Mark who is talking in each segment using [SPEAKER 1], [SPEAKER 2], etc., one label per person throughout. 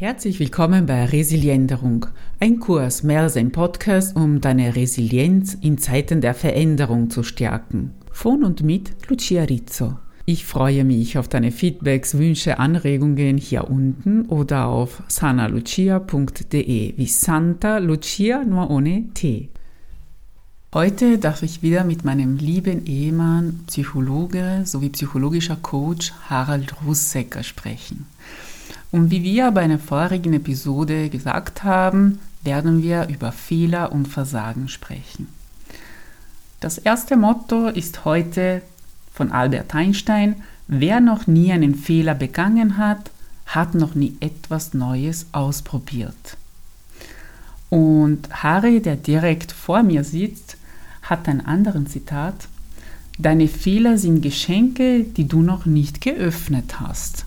[SPEAKER 1] Herzlich willkommen bei Resilienderung, ein Kurs mehr als ein Podcast, um deine Resilienz in Zeiten der Veränderung zu stärken. Von und mit Lucia Rizzo. Ich freue mich auf deine Feedbacks, Wünsche, Anregungen hier unten oder auf sanalucia.de wie Santa Lucia nur ohne T. Heute darf ich wieder mit meinem lieben Ehemann, Psychologe sowie psychologischer Coach Harald Russecker sprechen. Und wie wir bei einer vorigen Episode gesagt haben, werden wir über Fehler und Versagen sprechen. Das erste Motto ist heute von Albert Einstein, wer noch nie einen Fehler begangen hat, hat noch nie etwas Neues ausprobiert. Und Harry, der direkt vor mir sitzt, hat ein anderes Zitat. Deine Fehler sind Geschenke, die du noch nicht geöffnet hast.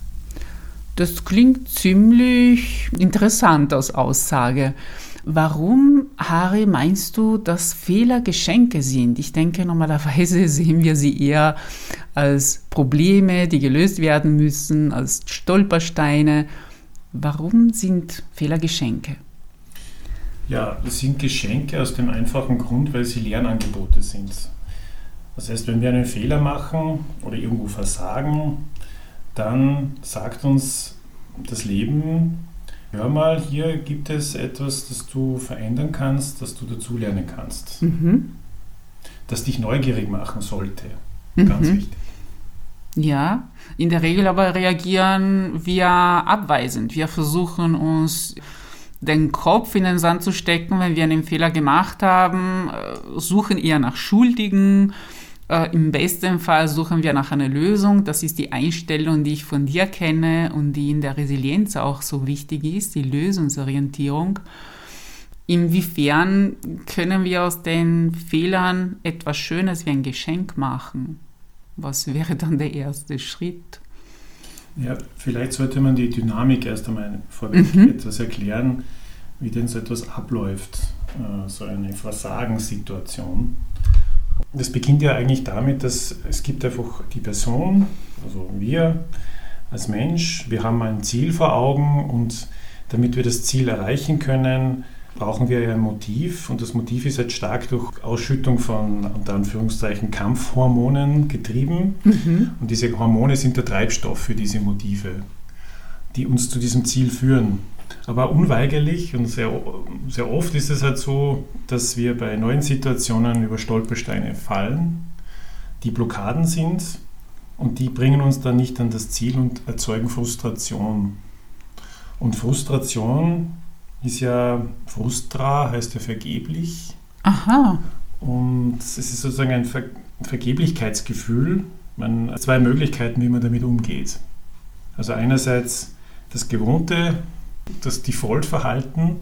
[SPEAKER 1] Das klingt ziemlich interessant als Aussage. Warum, Harry, meinst du, dass Fehler Geschenke sind? Ich denke, normalerweise sehen wir sie eher als Probleme, die gelöst werden müssen, als Stolpersteine. Warum sind Fehler Geschenke?
[SPEAKER 2] Ja, es sind Geschenke aus dem einfachen Grund, weil sie Lernangebote sind. Das heißt, wenn wir einen Fehler machen oder irgendwo versagen, dann sagt uns das Leben, hör mal, hier gibt es etwas, das du verändern kannst, das du dazulernen kannst. Mhm. Das dich neugierig machen sollte. Ganz mhm. wichtig.
[SPEAKER 1] Ja, in der Regel aber reagieren wir abweisend. Wir versuchen uns den Kopf in den Sand zu stecken, wenn wir einen Fehler gemacht haben, äh, suchen eher nach Schuldigen, äh, Im besten Fall suchen wir nach einer Lösung. Das ist die Einstellung, die ich von dir kenne und die in der Resilienz auch so wichtig ist, die Lösungsorientierung. Inwiefern können wir aus den Fehlern etwas Schönes wie ein Geschenk machen? Was wäre dann der erste Schritt?
[SPEAKER 2] Ja, vielleicht sollte man die Dynamik erst einmal vorweg mhm. etwas erklären, wie denn so etwas abläuft, äh, so eine Versagenssituation. Das beginnt ja eigentlich damit, dass es gibt einfach die Person, also wir als Mensch, wir haben ein Ziel vor Augen und damit wir das Ziel erreichen können, brauchen wir ein Motiv und das Motiv ist jetzt stark durch Ausschüttung von unter Anführungszeichen Kampfhormonen getrieben mhm. und diese Hormone sind der Treibstoff für diese Motive, die uns zu diesem Ziel führen. Aber unweigerlich und sehr, sehr oft ist es halt so, dass wir bei neuen Situationen über Stolpersteine fallen, die Blockaden sind und die bringen uns dann nicht an das Ziel und erzeugen Frustration. Und Frustration ist ja, Frustra heißt ja vergeblich.
[SPEAKER 1] Aha.
[SPEAKER 2] Und es ist sozusagen ein Ver Vergeblichkeitsgefühl. Man, zwei Möglichkeiten, wie man damit umgeht. Also einerseits das Gewohnte das Default-Verhalten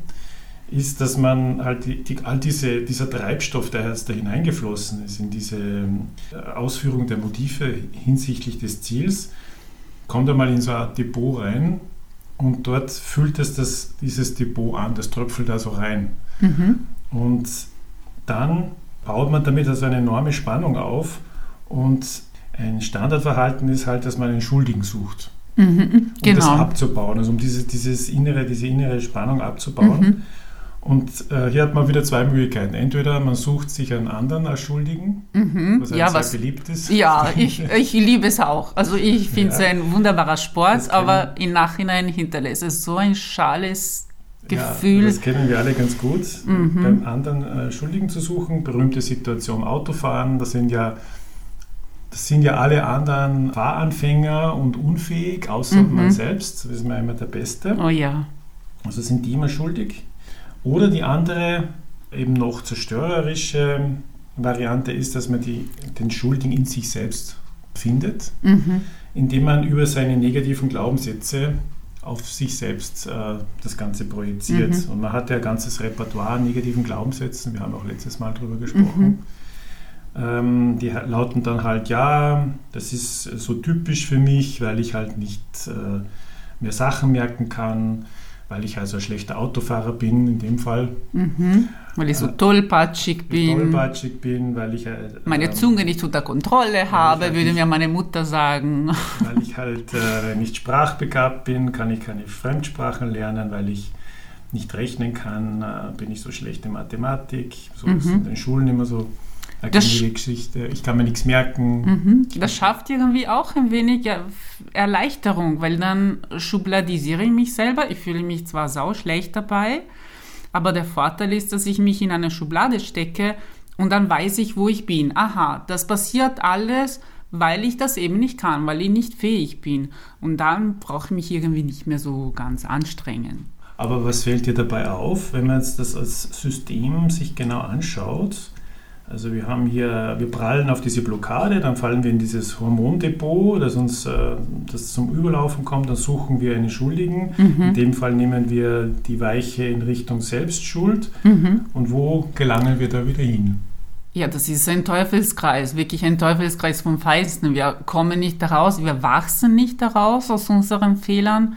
[SPEAKER 2] ist, dass man halt die, die, all diese, dieser Treibstoff, der jetzt da hineingeflossen ist in diese äh, Ausführung der Motive hinsichtlich des Ziels, kommt einmal in so ein Depot rein und dort füllt es das, dieses Depot an, das tröpfelt da so rein. Mhm. Und dann baut man damit also eine enorme Spannung auf und ein Standardverhalten ist halt, dass man einen Schuldigen sucht. Mhm, um das genau. abzubauen, also um diese, dieses innere, diese innere Spannung abzubauen. Mhm. Und äh, hier hat man wieder zwei Möglichkeiten. Entweder man sucht sich einen anderen als Schuldigen,
[SPEAKER 1] mhm. was ja, sehr was, beliebt ist. Ja, ich, ich liebe es auch. Also ich finde es ja. ein wunderbarer Sport, aber im Nachhinein hinterlässt es so ein schales Gefühl.
[SPEAKER 2] Ja, das kennen wir alle ganz gut. Mhm. Beim anderen äh, Schuldigen zu suchen, berühmte Situation Autofahren, das sind ja das sind ja alle anderen Fahranfänger und unfähig, außer mhm. man selbst. Das ist mir immer der Beste.
[SPEAKER 1] Oh ja.
[SPEAKER 2] Also sind die immer schuldig. Oder die andere, eben noch zerstörerische Variante ist, dass man die, den Schuldigen in sich selbst findet, mhm. indem man über seine negativen Glaubenssätze auf sich selbst äh, das Ganze projiziert. Mhm. Und man hat ja ein ganzes Repertoire an negativen Glaubenssätzen, wir haben auch letztes Mal darüber gesprochen. Mhm. Ähm, die lauten dann halt, ja, das ist so typisch für mich, weil ich halt nicht äh, mehr Sachen merken kann. weil ich also ein schlechter Autofahrer bin in dem Fall.
[SPEAKER 1] Mhm. Weil ich so äh, tollpatschig bin.
[SPEAKER 2] Tollpatschig bin, weil ich... Äh,
[SPEAKER 1] meine ähm, Zunge nicht unter Kontrolle habe, halt würde nicht, mir meine Mutter sagen.
[SPEAKER 2] Weil ich halt äh, nicht sprachbegabt bin, kann ich keine Fremdsprachen lernen, weil ich nicht rechnen kann, äh, bin ich so schlecht in Mathematik. So mhm. ist in den Schulen immer so eine Geschichte. Ich kann mir nichts merken.
[SPEAKER 1] Mhm. Das schafft irgendwie auch ein wenig Erleichterung, weil dann schubladisiere ich mich selber. Ich fühle mich zwar sau schlecht dabei, aber der Vorteil ist, dass ich mich in eine Schublade stecke und dann weiß ich, wo ich bin. Aha, das passiert alles, weil ich das eben nicht kann, weil ich nicht fähig bin. Und dann brauche ich mich irgendwie nicht mehr so ganz anstrengen.
[SPEAKER 2] Aber was fällt dir dabei auf, wenn man jetzt das als System sich genau anschaut? Also wir haben hier, wir prallen auf diese Blockade, dann fallen wir in dieses Hormondepot, das uns äh, das zum Überlaufen kommt, dann suchen wir einen Schuldigen. Mhm. In dem Fall nehmen wir die Weiche in Richtung Selbstschuld. Mhm. Und wo gelangen wir da wieder hin?
[SPEAKER 1] Ja, das ist ein Teufelskreis, wirklich ein Teufelskreis vom Feinsten. Wir kommen nicht daraus, wir wachsen nicht daraus aus unseren Fehlern.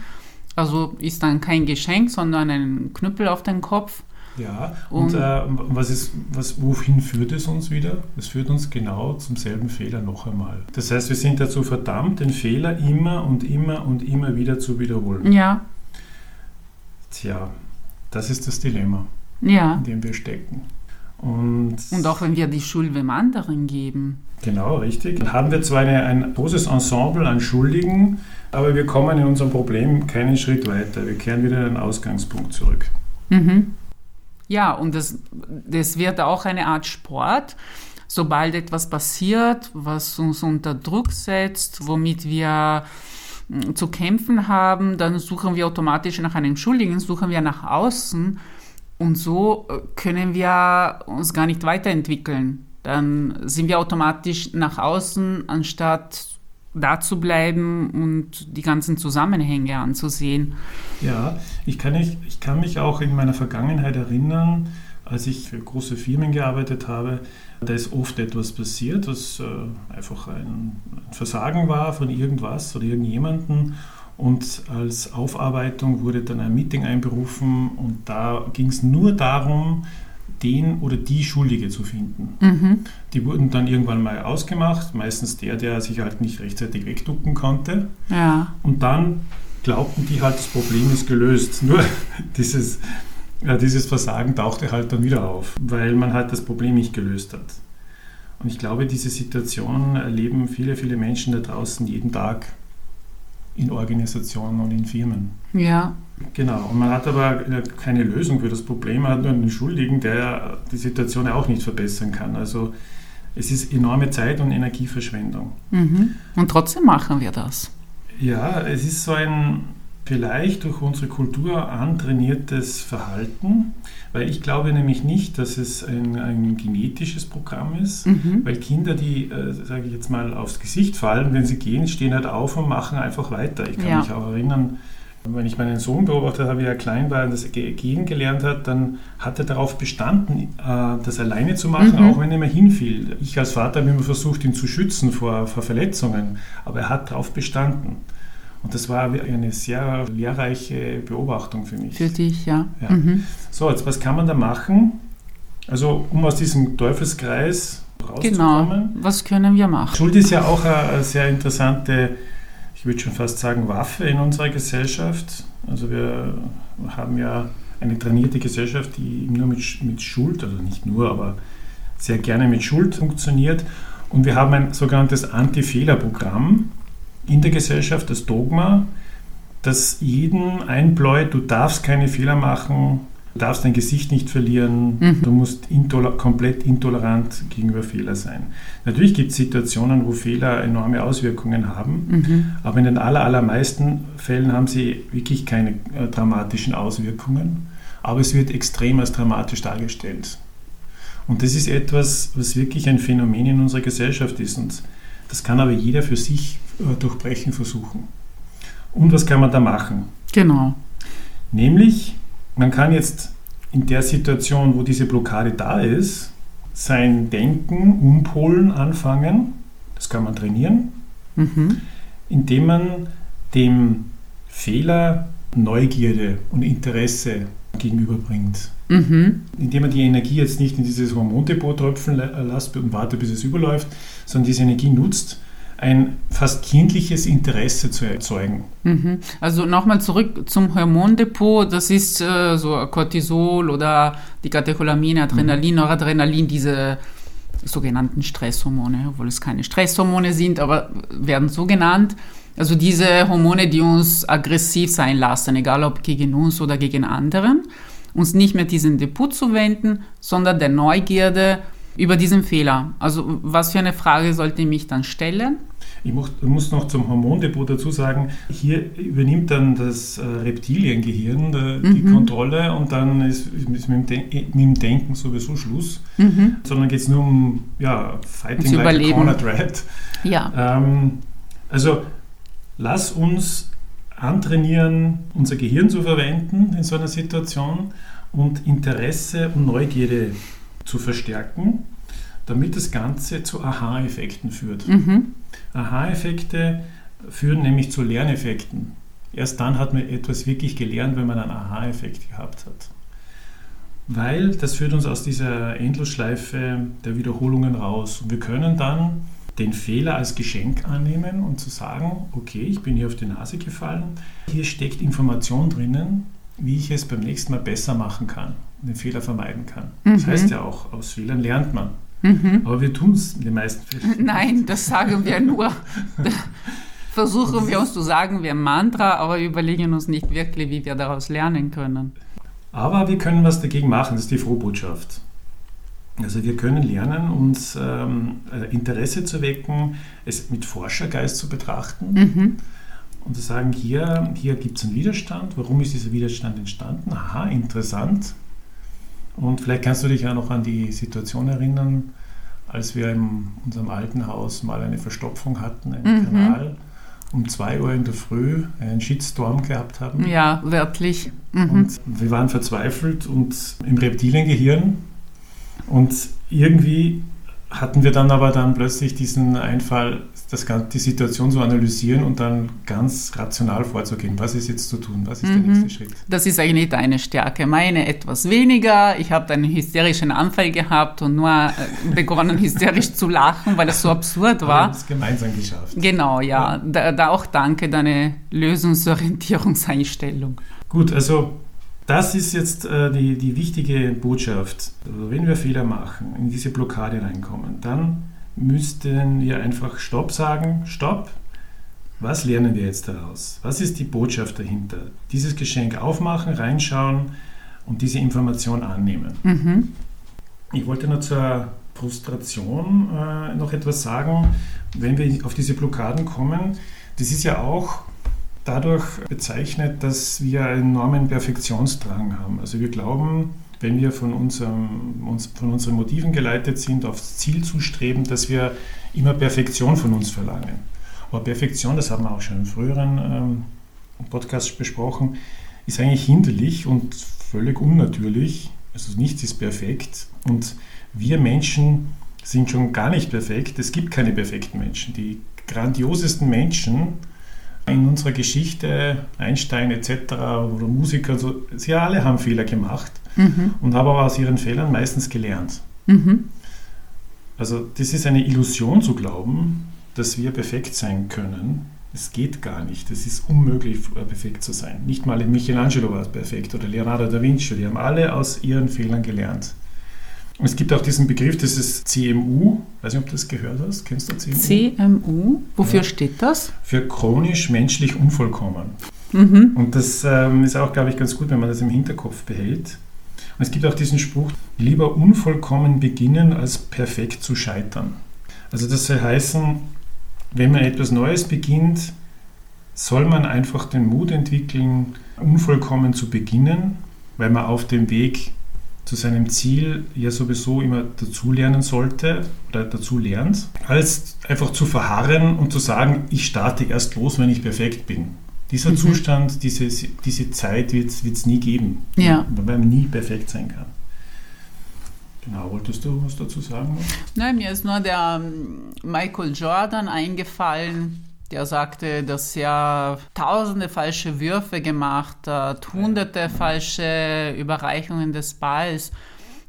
[SPEAKER 1] Also ist dann kein Geschenk, sondern ein Knüppel auf den Kopf.
[SPEAKER 2] Ja, und, und äh, was ist, was, wohin führt es uns wieder? Es führt uns genau zum selben Fehler noch einmal. Das heißt, wir sind dazu verdammt, den Fehler immer und immer und immer wieder zu wiederholen.
[SPEAKER 1] Ja.
[SPEAKER 2] Tja, das ist das Dilemma,
[SPEAKER 1] ja.
[SPEAKER 2] in dem wir stecken. Und,
[SPEAKER 1] und auch wenn wir die Schuld dem anderen geben.
[SPEAKER 2] Genau, richtig. Dann haben wir zwar eine, ein großes Ensemble an Schuldigen, aber wir kommen in unserem Problem keinen Schritt weiter. Wir kehren wieder in den Ausgangspunkt zurück.
[SPEAKER 1] Mhm. Ja, und das, das wird auch eine Art Sport. Sobald etwas passiert, was uns unter Druck setzt, womit wir hm, zu kämpfen haben, dann suchen wir automatisch nach einem Schuldigen, suchen wir nach außen und so äh, können wir uns gar nicht weiterentwickeln. Dann sind wir automatisch nach außen, anstatt da zu bleiben und die ganzen Zusammenhänge anzusehen.
[SPEAKER 2] Ja, ich kann, nicht, ich kann mich auch in meiner Vergangenheit erinnern, als ich für große Firmen gearbeitet habe, da ist oft etwas passiert, was äh, einfach ein Versagen war von irgendwas oder irgendjemanden. Und als Aufarbeitung wurde dann ein Meeting einberufen und da ging es nur darum, den oder die Schuldige zu finden. Mhm. Die wurden dann irgendwann mal ausgemacht, meistens der, der sich halt nicht rechtzeitig wegducken konnte.
[SPEAKER 1] Ja.
[SPEAKER 2] Und dann glaubten die halt, das Problem ist gelöst. Nur dieses, ja, dieses Versagen tauchte halt dann wieder auf, weil man halt das Problem nicht gelöst hat. Und ich glaube, diese Situation erleben viele, viele Menschen da draußen jeden Tag in Organisationen und in Firmen.
[SPEAKER 1] Ja.
[SPEAKER 2] Genau, und man hat aber keine Lösung für das Problem, man hat nur einen Schuldigen, der die Situation auch nicht verbessern kann. Also es ist enorme Zeit- und Energieverschwendung.
[SPEAKER 1] Mhm. Und trotzdem machen wir das.
[SPEAKER 2] Ja, es ist so ein vielleicht durch unsere Kultur antrainiertes Verhalten, weil ich glaube nämlich nicht, dass es ein, ein genetisches Programm ist, mhm. weil Kinder, die, äh, sage ich jetzt mal, aufs Gesicht fallen, wenn sie gehen, stehen halt auf und machen einfach weiter. Ich kann ja. mich auch erinnern, wenn ich meinen Sohn beobachtet habe, wie er klein war und das Gehen gelernt hat, dann hat er darauf bestanden, äh, das alleine zu machen, mhm. auch wenn er mal hinfiel. Ich als Vater habe immer versucht, ihn zu schützen vor, vor Verletzungen, aber er hat darauf bestanden. Und das war eine sehr lehrreiche Beobachtung für mich.
[SPEAKER 1] Für dich, ja.
[SPEAKER 2] ja. Mhm. So, jetzt was kann man da machen? Also, um aus diesem Teufelskreis rauszukommen.
[SPEAKER 1] Genau, was können wir machen?
[SPEAKER 2] Schuld ist ja auch eine sehr interessante, ich würde schon fast sagen, Waffe in unserer Gesellschaft. Also wir haben ja eine trainierte Gesellschaft, die nur mit, mit Schuld, also nicht nur, aber sehr gerne mit Schuld funktioniert. Und wir haben ein sogenanntes Anti-Fehler-Programm in der Gesellschaft das Dogma, das jeden einbläut, du darfst keine Fehler machen, du darfst dein Gesicht nicht verlieren, mhm. du musst intoler komplett intolerant gegenüber Fehler sein. Natürlich gibt es Situationen, wo Fehler enorme Auswirkungen haben, mhm. aber in den aller, allermeisten Fällen haben sie wirklich keine äh, dramatischen Auswirkungen, aber es wird extrem als dramatisch dargestellt. Und das ist etwas, was wirklich ein Phänomen in unserer Gesellschaft ist. Und das kann aber jeder für sich äh, durchbrechen versuchen. Und was kann man da machen?
[SPEAKER 1] Genau.
[SPEAKER 2] Nämlich, man kann jetzt in der Situation, wo diese Blockade da ist, sein Denken umpolen anfangen. Das kann man trainieren, mhm. indem man dem Fehler Neugierde und Interesse gegenüberbringt. Mhm. Indem man die Energie jetzt nicht in dieses Hormondepot tröpfen lässt und wartet, bis es überläuft, sondern diese Energie nutzt, ein fast kindliches Interesse zu erzeugen.
[SPEAKER 1] Mhm. Also nochmal zurück zum Hormondepot. Das ist äh, so Cortisol oder die Katecholamine, Adrenalin, mhm. Noradrenalin, diese sogenannten Stresshormone, obwohl es keine Stresshormone sind, aber werden so genannt. Also diese Hormone, die uns aggressiv sein lassen, egal ob gegen uns oder gegen anderen, uns nicht mehr diesen Depot zu wenden, sondern der Neugierde über diesen Fehler. Also was für eine Frage sollte ich mich dann stellen?
[SPEAKER 2] Ich muss noch zum Hormondepot dazu sagen, hier übernimmt dann das äh, Reptiliengehirn die mhm. Kontrolle und dann ist, mit, dem Denken sowieso Schluss, mhm. sondern geht es nur um ja, Fighting
[SPEAKER 1] like a cornered
[SPEAKER 2] rat. Ja. Ähm, also lass uns antrainieren, unser Gehirn zu verwenden in so einer Situation und Interesse und Neugierde zu verstärken, damit das Ganze zu Aha-Effekten führt. Mhm. Aha-Effekte führen nämlich zu Lerneffekten. Erst dann hat man etwas wirklich gelernt, wenn man einen Aha-Effekt gehabt hat. Weil das führt uns aus dieser Endlosschleife der Wiederholungen raus. Und wir können dann den Fehler als Geschenk annehmen und zu sagen, okay, ich bin hier auf die Nase gefallen, hier steckt Information drinnen, wie ich es beim nächsten Mal besser machen kann, den Fehler vermeiden kann. Mhm. Das heißt ja auch, aus Fehlern lernt man. Mhm. Aber wir tun es in den meisten
[SPEAKER 1] Fällen. Nein, das sagen wir nur. Versuchen wir uns zu sagen, wir Mantra, aber überlegen uns nicht wirklich, wie wir daraus lernen können.
[SPEAKER 2] Aber wir können was dagegen machen, das ist die Frohbotschaft. Also wir können lernen, uns ähm, äh, Interesse zu wecken, es mit Forschergeist zu betrachten mhm. Und zu sagen, hier, hier gibt es einen Widerstand, warum ist dieser Widerstand entstanden? Aha, interessant. Und vielleicht kannst du dich ja noch an die Situation erinnern, als wir in unserem alten Haus mal eine Verstopfung hatten, einen mhm. Kanal, um 2 Uhr in der Früh einen Shitstorm gehabt haben.
[SPEAKER 1] Ja, wörtlich.
[SPEAKER 2] Mhm. Und wir waren verzweifelt und im Reptiliengehirn und irgendwie hatten wir dann aber dann plötzlich diesen Einfall, das, die Situation zu analysieren und dann ganz rational vorzugehen. Was ist jetzt zu tun? Was ist mhm. der nächste Schritt?
[SPEAKER 1] Das ist eigentlich deine Stärke. Meine etwas weniger. Ich habe einen hysterischen Anfall gehabt und nur äh, begonnen, hysterisch zu lachen, weil es so absurd war. Wir haben
[SPEAKER 2] es gemeinsam geschafft.
[SPEAKER 1] Genau, ja. ja. Da, da auch danke, deine Lösungsorientierungseinstellung.
[SPEAKER 2] Gut, also das ist jetzt äh, die, die wichtige Botschaft. Also wenn wir Fehler machen, in diese Blockade reinkommen, dann müssten wir einfach Stopp sagen. Stopp. Was lernen wir jetzt daraus? Was ist die Botschaft dahinter? Dieses Geschenk aufmachen, reinschauen und diese Information annehmen. Mhm. Ich wollte nur zur Frustration äh, noch etwas sagen. Wenn wir auf diese Blockaden kommen, das ist ja auch dadurch bezeichnet, dass wir einen enormen Perfektionsdrang haben. Also wir glauben, wenn wir von, unserem, von unseren Motiven geleitet sind, aufs Ziel zu streben, dass wir immer Perfektion von uns verlangen. Aber Perfektion, das haben wir auch schon in früheren ähm, Podcasts besprochen, ist eigentlich hinderlich und völlig unnatürlich. Also nichts ist perfekt. Und wir Menschen sind schon gar nicht perfekt. Es gibt keine perfekten Menschen. Die grandiosesten Menschen, in unserer Geschichte, Einstein etc. oder Musiker, so, sie alle haben Fehler gemacht mhm. und haben aber aus ihren Fehlern meistens gelernt. Mhm. Also das ist eine Illusion zu glauben, dass wir perfekt sein können. Es geht gar nicht. Es ist unmöglich, perfekt zu sein. Nicht mal Michelangelo war perfekt oder Leonardo da Vinci. Die haben alle aus ihren Fehlern gelernt. Es gibt auch diesen Begriff, das ist CMU. Ich weiß nicht, ob du das gehört hast. Kennst du CMU?
[SPEAKER 1] CMU? Wofür ja. steht das?
[SPEAKER 2] Für chronisch menschlich unvollkommen. Mhm. Und das ähm, ist auch, glaube ich, ganz gut, wenn man das im Hinterkopf behält. Und es gibt auch diesen Spruch, lieber unvollkommen beginnen, als perfekt zu scheitern. Also das soll heißen, wenn man etwas Neues beginnt, soll man einfach den Mut entwickeln, unvollkommen zu beginnen, weil man auf dem Weg zu seinem Ziel ja sowieso immer dazulernen sollte oder dazu lernt, als einfach zu verharren und zu sagen, ich starte erst los, wenn ich perfekt bin. Dieser mhm. Zustand, diese, diese Zeit wird es nie geben,
[SPEAKER 1] ja.
[SPEAKER 2] weil man nie perfekt sein kann. Genau, wolltest du was dazu sagen?
[SPEAKER 1] Nein, mir ist nur der ähm, Michael Jordan eingefallen, der sagte, dass er tausende falsche Würfe gemacht hat, hunderte falsche Überreichungen des Balls.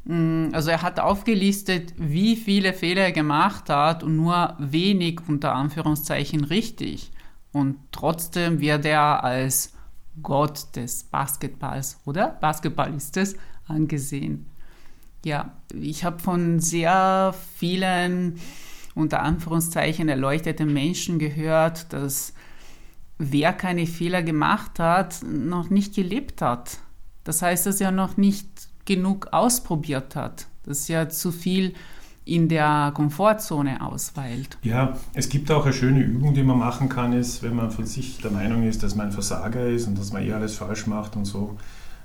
[SPEAKER 1] Mm, also er hat aufgelistet, wie viele Fehler er gemacht hat und nur wenig unter Anführungszeichen richtig. Und trotzdem wird er als Gott des Basketballs oder Basketballistes angesehen. Ja, ich habe von sehr vielen unter Anführungszeichen erleuchteten Menschen gehört, dass wer keine Fehler gemacht hat, noch nicht gelebt hat. Das heißt, dass er noch nicht genug ausprobiert hat, dass er zu viel in der Komfortzone ausweilt.
[SPEAKER 2] Ja, es gibt auch eine schöne Übung, die man machen kann, ist, wenn man von sich der Meinung ist, dass man ein Versager ist und dass man eh alles falsch macht und so.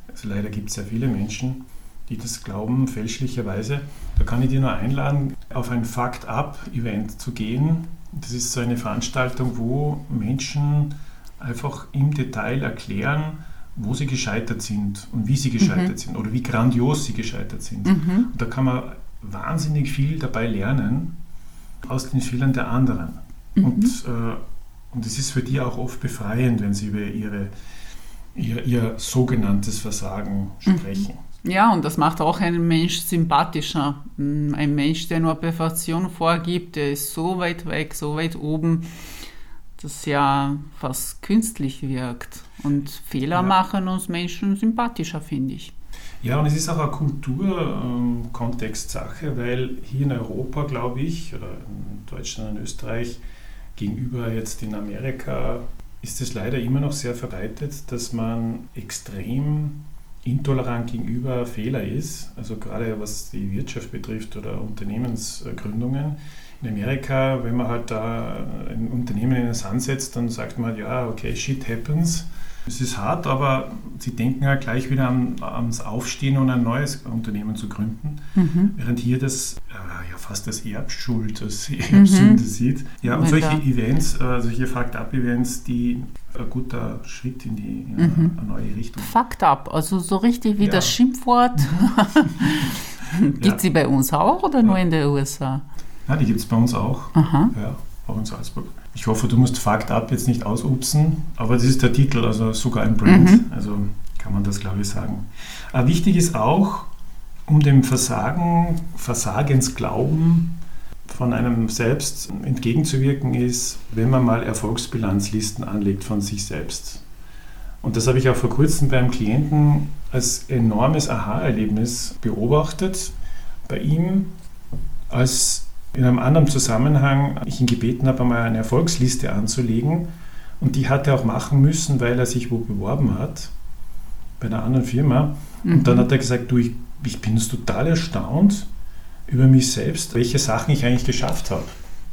[SPEAKER 2] Also leider gibt es ja viele Menschen, die das glauben, fälschlicherweise. Da kann ich dir nur einladen, auf ein Fact-Up-Event zu gehen. Das ist so eine Veranstaltung, wo Menschen einfach im Detail erklären, wo sie gescheitert sind und wie sie gescheitert mhm. sind oder wie grandios sie gescheitert sind. Mhm. Und da kann man wahnsinnig viel dabei lernen aus den Fehlern der anderen. Mhm. Und, äh, und es ist für die auch oft befreiend, wenn sie über ihre, ihr, ihr sogenanntes Versagen mhm. sprechen.
[SPEAKER 1] Ja, und das macht auch einen Mensch sympathischer. Mm, ein Mensch, der nur Perfektion vorgibt, der ist so weit weg, so weit oben, dass er fast künstlich wirkt. Und Fehler ja. machen uns Menschen sympathischer, finde ich.
[SPEAKER 2] Ja, und es ist auch eine Kulturkontextsache, ähm, weil hier in Europa, glaube ich, oder in Deutschland und Österreich, gegenüber jetzt in Amerika, ist es leider immer noch sehr verbreitet, dass man extrem intolerant gegenüber Fehler ist, also gerade was die Wirtschaft betrifft oder Unternehmensgründungen. In Amerika, wenn man halt da ein Unternehmen in den Sand setzt, dann sagt man, ja, okay, shit happens. Es ist hart, aber sie denken ja gleich wieder an, ans Aufstehen und ein neues Unternehmen zu gründen, mhm. während hier das fast als Erbschuld, als Erbsünde mhm. sieht. Ja, und solche Events, äh, solche Fucked-Up-Events, die ein guter Schritt in die in mhm. eine neue Richtung.
[SPEAKER 1] Fucked Up, also so richtig wie ja. das Schimpfwort. gibt ja. sie bei uns auch oder nur in den USA?
[SPEAKER 2] Ja, die gibt es bei uns auch. Aha. Ja, auch in Salzburg. Ich hoffe, du musst Fucked Up jetzt nicht ausupsen, aber das ist der Titel, also sogar ein Brand. Mhm. Also kann man das, glaube ich, sagen. Aber wichtig ist auch, um dem Versagen, Versagensglauben von einem selbst entgegenzuwirken, ist, wenn man mal Erfolgsbilanzlisten anlegt von sich selbst. Und das habe ich auch vor kurzem beim Klienten als enormes Aha-Erlebnis beobachtet. Bei ihm, als in einem anderen Zusammenhang ich ihn gebeten habe, einmal eine Erfolgsliste anzulegen. Und die hat er auch machen müssen, weil er sich wo beworben hat, bei einer anderen Firma. Mhm. Und dann hat er gesagt, du, ich, ich bin total erstaunt über mich selbst, welche Sachen ich eigentlich geschafft habe.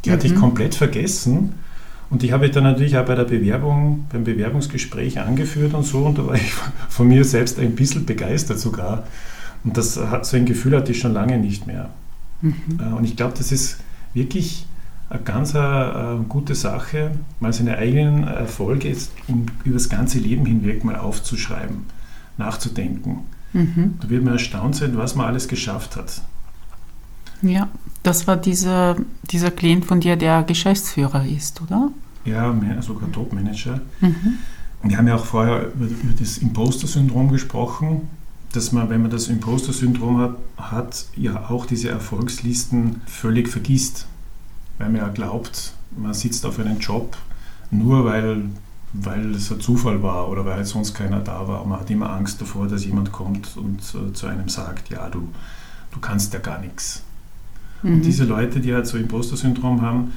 [SPEAKER 2] Die mhm. hatte ich mhm. komplett vergessen. Und die habe ich dann natürlich auch bei der Bewerbung, beim Bewerbungsgespräch angeführt und so. Und da war ich von mir selbst ein bisschen begeistert sogar. Und das, so ein Gefühl hatte ich schon lange nicht mehr. Mhm. Äh, und ich glaube, das ist wirklich eine ganz eine, äh, gute Sache, mal seine eigenen Erfolge über das ganze Leben hinweg mal aufzuschreiben, nachzudenken. Mhm. Da wird man erstaunt sein, was man alles geschafft hat.
[SPEAKER 1] Ja, das war dieser, dieser Klient von dir, der Geschäftsführer ist, oder?
[SPEAKER 2] Ja, sogar Top-Manager. Mhm. Wir haben ja auch vorher über, über das Imposter-Syndrom gesprochen dass man, wenn man das Imposter-Syndrom hat, hat, ja auch diese Erfolgslisten völlig vergisst. Weil man ja glaubt, man sitzt auf einem Job nur weil, weil es ein Zufall war oder weil sonst keiner da war. Man hat immer Angst davor, dass jemand kommt und äh, zu einem sagt, ja, du, du kannst ja gar nichts. Mhm. Und diese Leute, die halt so Imposter-Syndrom haben,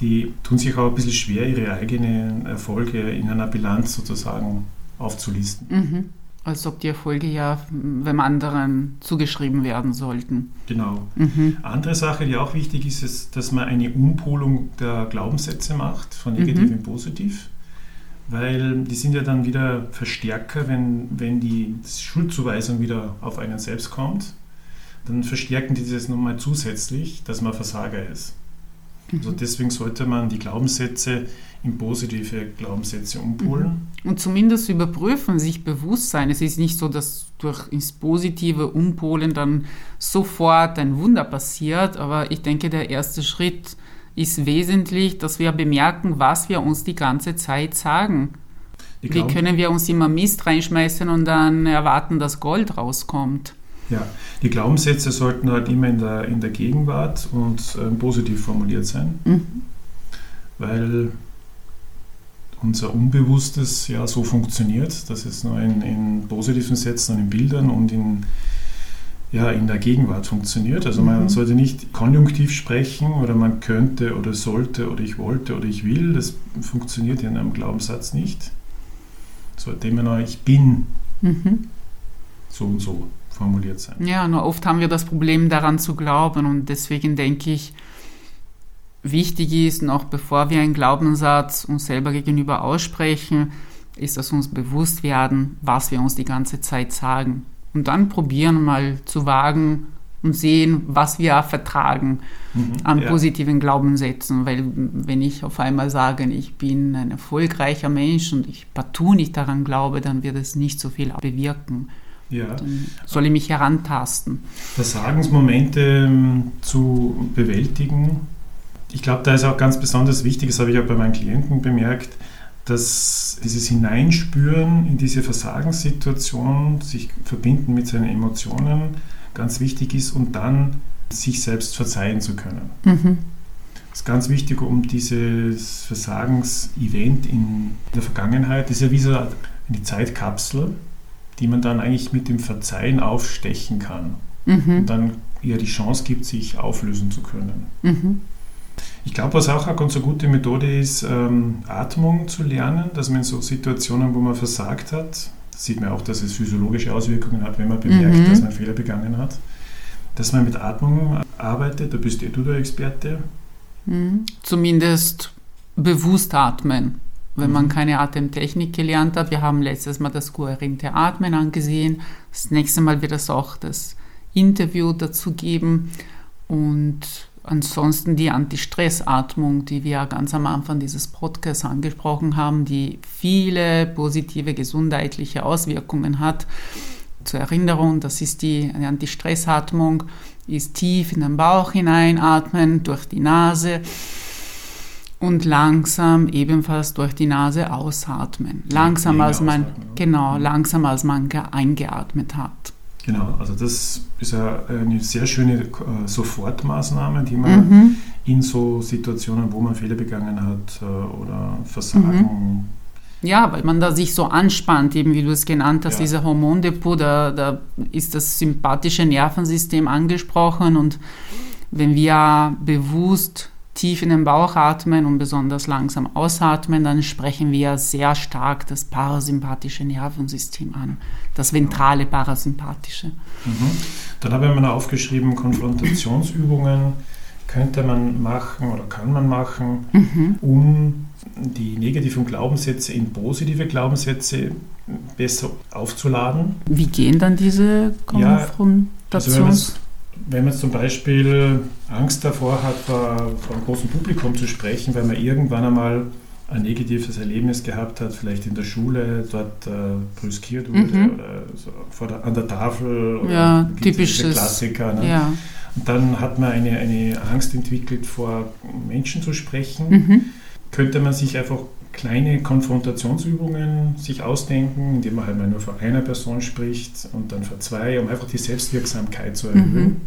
[SPEAKER 2] die tun sich auch ein bisschen schwer, ihre eigenen Erfolge in einer Bilanz sozusagen aufzulisten.
[SPEAKER 1] Mhm. Als ob die Erfolge ja beim anderen zugeschrieben werden sollten.
[SPEAKER 2] Genau. Mhm. Andere Sache, die auch wichtig ist, ist, dass man eine Umpolung der Glaubenssätze macht, von negativ mhm. in positiv. Weil die sind ja dann wieder Verstärker, wenn, wenn die Schuldzuweisung wieder auf einen selbst kommt. Dann verstärken die das nochmal zusätzlich, dass man Versager ist. Also mhm. deswegen sollte man die Glaubenssätze in positive Glaubenssätze umpolen.
[SPEAKER 1] Mhm. Und zumindest überprüfen, sich bewusst sein. Es ist nicht so, dass durch ins positive Umpolen dann sofort ein Wunder passiert, aber ich denke, der erste Schritt ist wesentlich, dass wir bemerken, was wir uns die ganze Zeit sagen. Wie können wir uns immer Mist reinschmeißen und dann erwarten, dass Gold rauskommt?
[SPEAKER 2] Ja, die Glaubenssätze sollten halt immer in der, in der Gegenwart und äh, positiv formuliert sein, mhm. weil unser Unbewusstes ja so funktioniert, dass es nur in, in positiven Sätzen und in Bildern und in, ja, in der Gegenwart funktioniert. Also man mhm. sollte nicht konjunktiv sprechen oder man könnte oder sollte oder ich wollte oder ich will. Das funktioniert in einem Glaubenssatz nicht. Sollte immer noch ich bin mhm. so und so formuliert sein.
[SPEAKER 1] Ja, nur oft haben wir das Problem daran zu glauben und deswegen denke ich, wichtig ist, noch bevor wir einen Glaubenssatz uns selber gegenüber aussprechen, ist, dass wir uns bewusst werden, was wir uns die ganze Zeit sagen. Und dann probieren mal zu wagen und sehen, was wir vertragen mhm, an ja. positiven Glaubenssätzen. Weil wenn ich auf einmal sage, ich bin ein erfolgreicher Mensch und ich partout nicht daran glaube, dann wird es nicht so viel bewirken. Ja. Dann soll ich mich herantasten.
[SPEAKER 2] Versagensmomente ähm, zu bewältigen. Ich glaube, da ist auch ganz besonders wichtig, das habe ich auch bei meinen Klienten bemerkt, dass dieses Hineinspüren in diese Versagenssituation, sich verbinden mit seinen Emotionen, ganz wichtig ist und dann sich selbst verzeihen zu können. Mhm. Das ist ganz wichtig, um dieses Versagensevent in der Vergangenheit, das ist ja wie so eine Zeitkapsel, die man dann eigentlich mit dem Verzeihen aufstechen kann. Mhm. Und dann ihr die Chance gibt, sich auflösen zu können. Mhm. Ich glaube, was auch eine ganz gute Methode ist, ähm, Atmung zu lernen, dass man in so Situationen, wo man versagt hat, sieht man auch, dass es physiologische Auswirkungen hat, wenn man bemerkt, mhm. dass man Fehler begangen hat, dass man mit Atmung arbeitet. Da bist eh du der Experte.
[SPEAKER 1] Mhm. Zumindest bewusst atmen wenn man mhm. keine Atemtechnik gelernt hat. Wir haben letztes Mal das kohärente Atmen angesehen. Das nächste Mal wird es auch das Interview dazu geben. Und ansonsten die Anti-Stress-Atmung, die wir ganz am Anfang dieses Podcasts angesprochen haben, die viele positive gesundheitliche Auswirkungen hat. Zur Erinnerung, das ist die Anti-Stress-Atmung, ist tief in den Bauch hineinatmen durch die Nase und langsam ebenfalls durch die Nase ausatmen. Langsam als man genau, langsam als man eingeatmet hat.
[SPEAKER 2] Genau, also das ist eine sehr schöne äh, Sofortmaßnahme, die man mhm. in so Situationen, wo man Fehler begangen hat äh, oder Versagen. Mhm.
[SPEAKER 1] Ja, weil man da sich so anspannt, eben wie du es genannt hast, ja. dieser Hormondepot, da, da ist das sympathische Nervensystem angesprochen und wenn wir bewusst tief in den Bauch atmen und besonders langsam ausatmen, dann sprechen wir sehr stark das parasympathische Nervensystem an, das ventrale parasympathische.
[SPEAKER 2] Mhm. Dann habe ich mir aufgeschrieben, Konfrontationsübungen könnte man machen oder kann man machen, mhm. um die negativen Glaubenssätze in positive Glaubenssätze besser aufzuladen.
[SPEAKER 1] Wie gehen dann diese Konfrontations... Ja, also
[SPEAKER 2] wenn man zum Beispiel Angst davor hat, vor, vor einem großen Publikum zu sprechen, weil man irgendwann einmal ein negatives Erlebnis gehabt hat, vielleicht in der Schule, dort äh, brüskiert wurde mhm. oder so vor der, an der Tafel oder
[SPEAKER 1] ja, typisches
[SPEAKER 2] Klassiker. Ne? Ja. Und dann hat man eine, eine Angst entwickelt, vor Menschen zu sprechen. Mhm. Könnte man sich einfach kleine Konfrontationsübungen sich ausdenken, indem man halt mal nur vor einer Person spricht und dann vor zwei, um einfach die Selbstwirksamkeit zu erhöhen.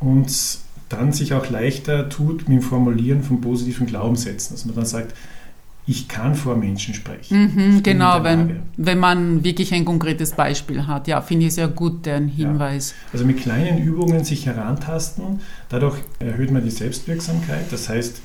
[SPEAKER 2] Mhm. Und dann sich auch leichter tut mit dem Formulieren von positiven Glaubenssätzen, dass man dann sagt, ich kann vor Menschen sprechen.
[SPEAKER 1] Mhm, genau, wenn, wenn man wirklich ein konkretes Beispiel hat. Ja, finde ich sehr gut, den Hinweis. Ja.
[SPEAKER 2] Also mit kleinen Übungen sich herantasten, dadurch erhöht man die Selbstwirksamkeit. Das heißt,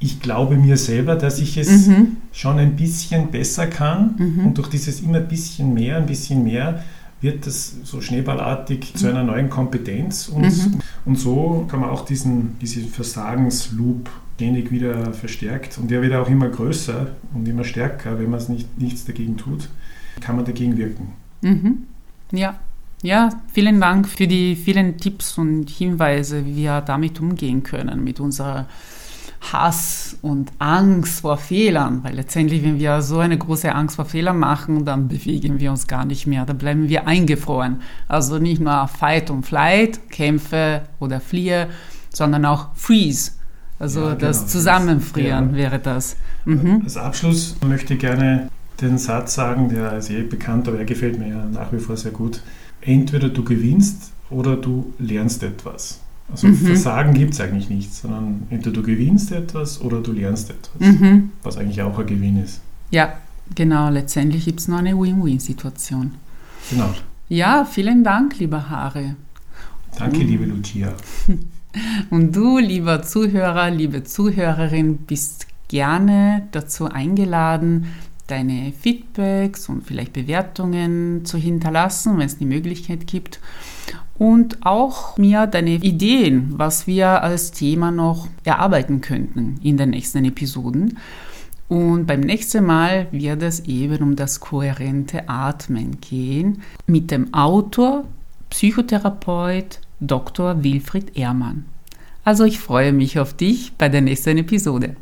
[SPEAKER 2] ich glaube mir selber, dass ich es mhm. schon ein bisschen besser kann mhm. und durch dieses immer ein bisschen mehr, ein bisschen mehr wird das so schneeballartig zu einer neuen Kompetenz und, mhm. und so kann man auch diesen, diesen Versagensloop ständig wieder verstärkt und der wird auch immer größer und immer stärker, wenn man es nicht, nichts dagegen tut, kann man dagegen wirken.
[SPEAKER 1] Mhm. Ja. Ja, vielen Dank für die vielen Tipps und Hinweise, wie wir damit umgehen können, mit unserer Hass und Angst vor Fehlern, weil letztendlich, wenn wir so eine große Angst vor Fehlern machen, dann bewegen wir uns gar nicht mehr, da bleiben wir eingefroren. Also nicht nur Fight und Flight, Kämpfe oder Fliehe, sondern auch Freeze, Also ja, das genau. Zusammenfrieren ja. wäre das.
[SPEAKER 2] Mhm. Als Abschluss möchte ich gerne den Satz sagen, der ist eh bekannt, aber er gefällt mir ja nach wie vor sehr gut. Entweder du gewinnst oder du lernst etwas. Also mhm. Versagen gibt es eigentlich nicht, sondern entweder du gewinnst etwas oder du lernst etwas, mhm. was eigentlich auch ein Gewinn ist.
[SPEAKER 1] Ja, genau. Letztendlich gibt es nur eine Win-Win-Situation.
[SPEAKER 2] Genau.
[SPEAKER 1] Ja, vielen Dank, lieber Harry.
[SPEAKER 2] Danke, liebe Lucia.
[SPEAKER 1] Und du, lieber Zuhörer, liebe Zuhörerin, bist gerne dazu eingeladen, deine Feedbacks und vielleicht Bewertungen zu hinterlassen, wenn es die Möglichkeit gibt. Und auch mir deine Ideen, was wir als Thema noch erarbeiten könnten in den nächsten Episoden. Und beim nächsten Mal wird es eben um das kohärente Atmen gehen mit dem Autor, Psychotherapeut Dr. Wilfried Ehrmann. Also ich freue mich auf dich bei der nächsten Episode.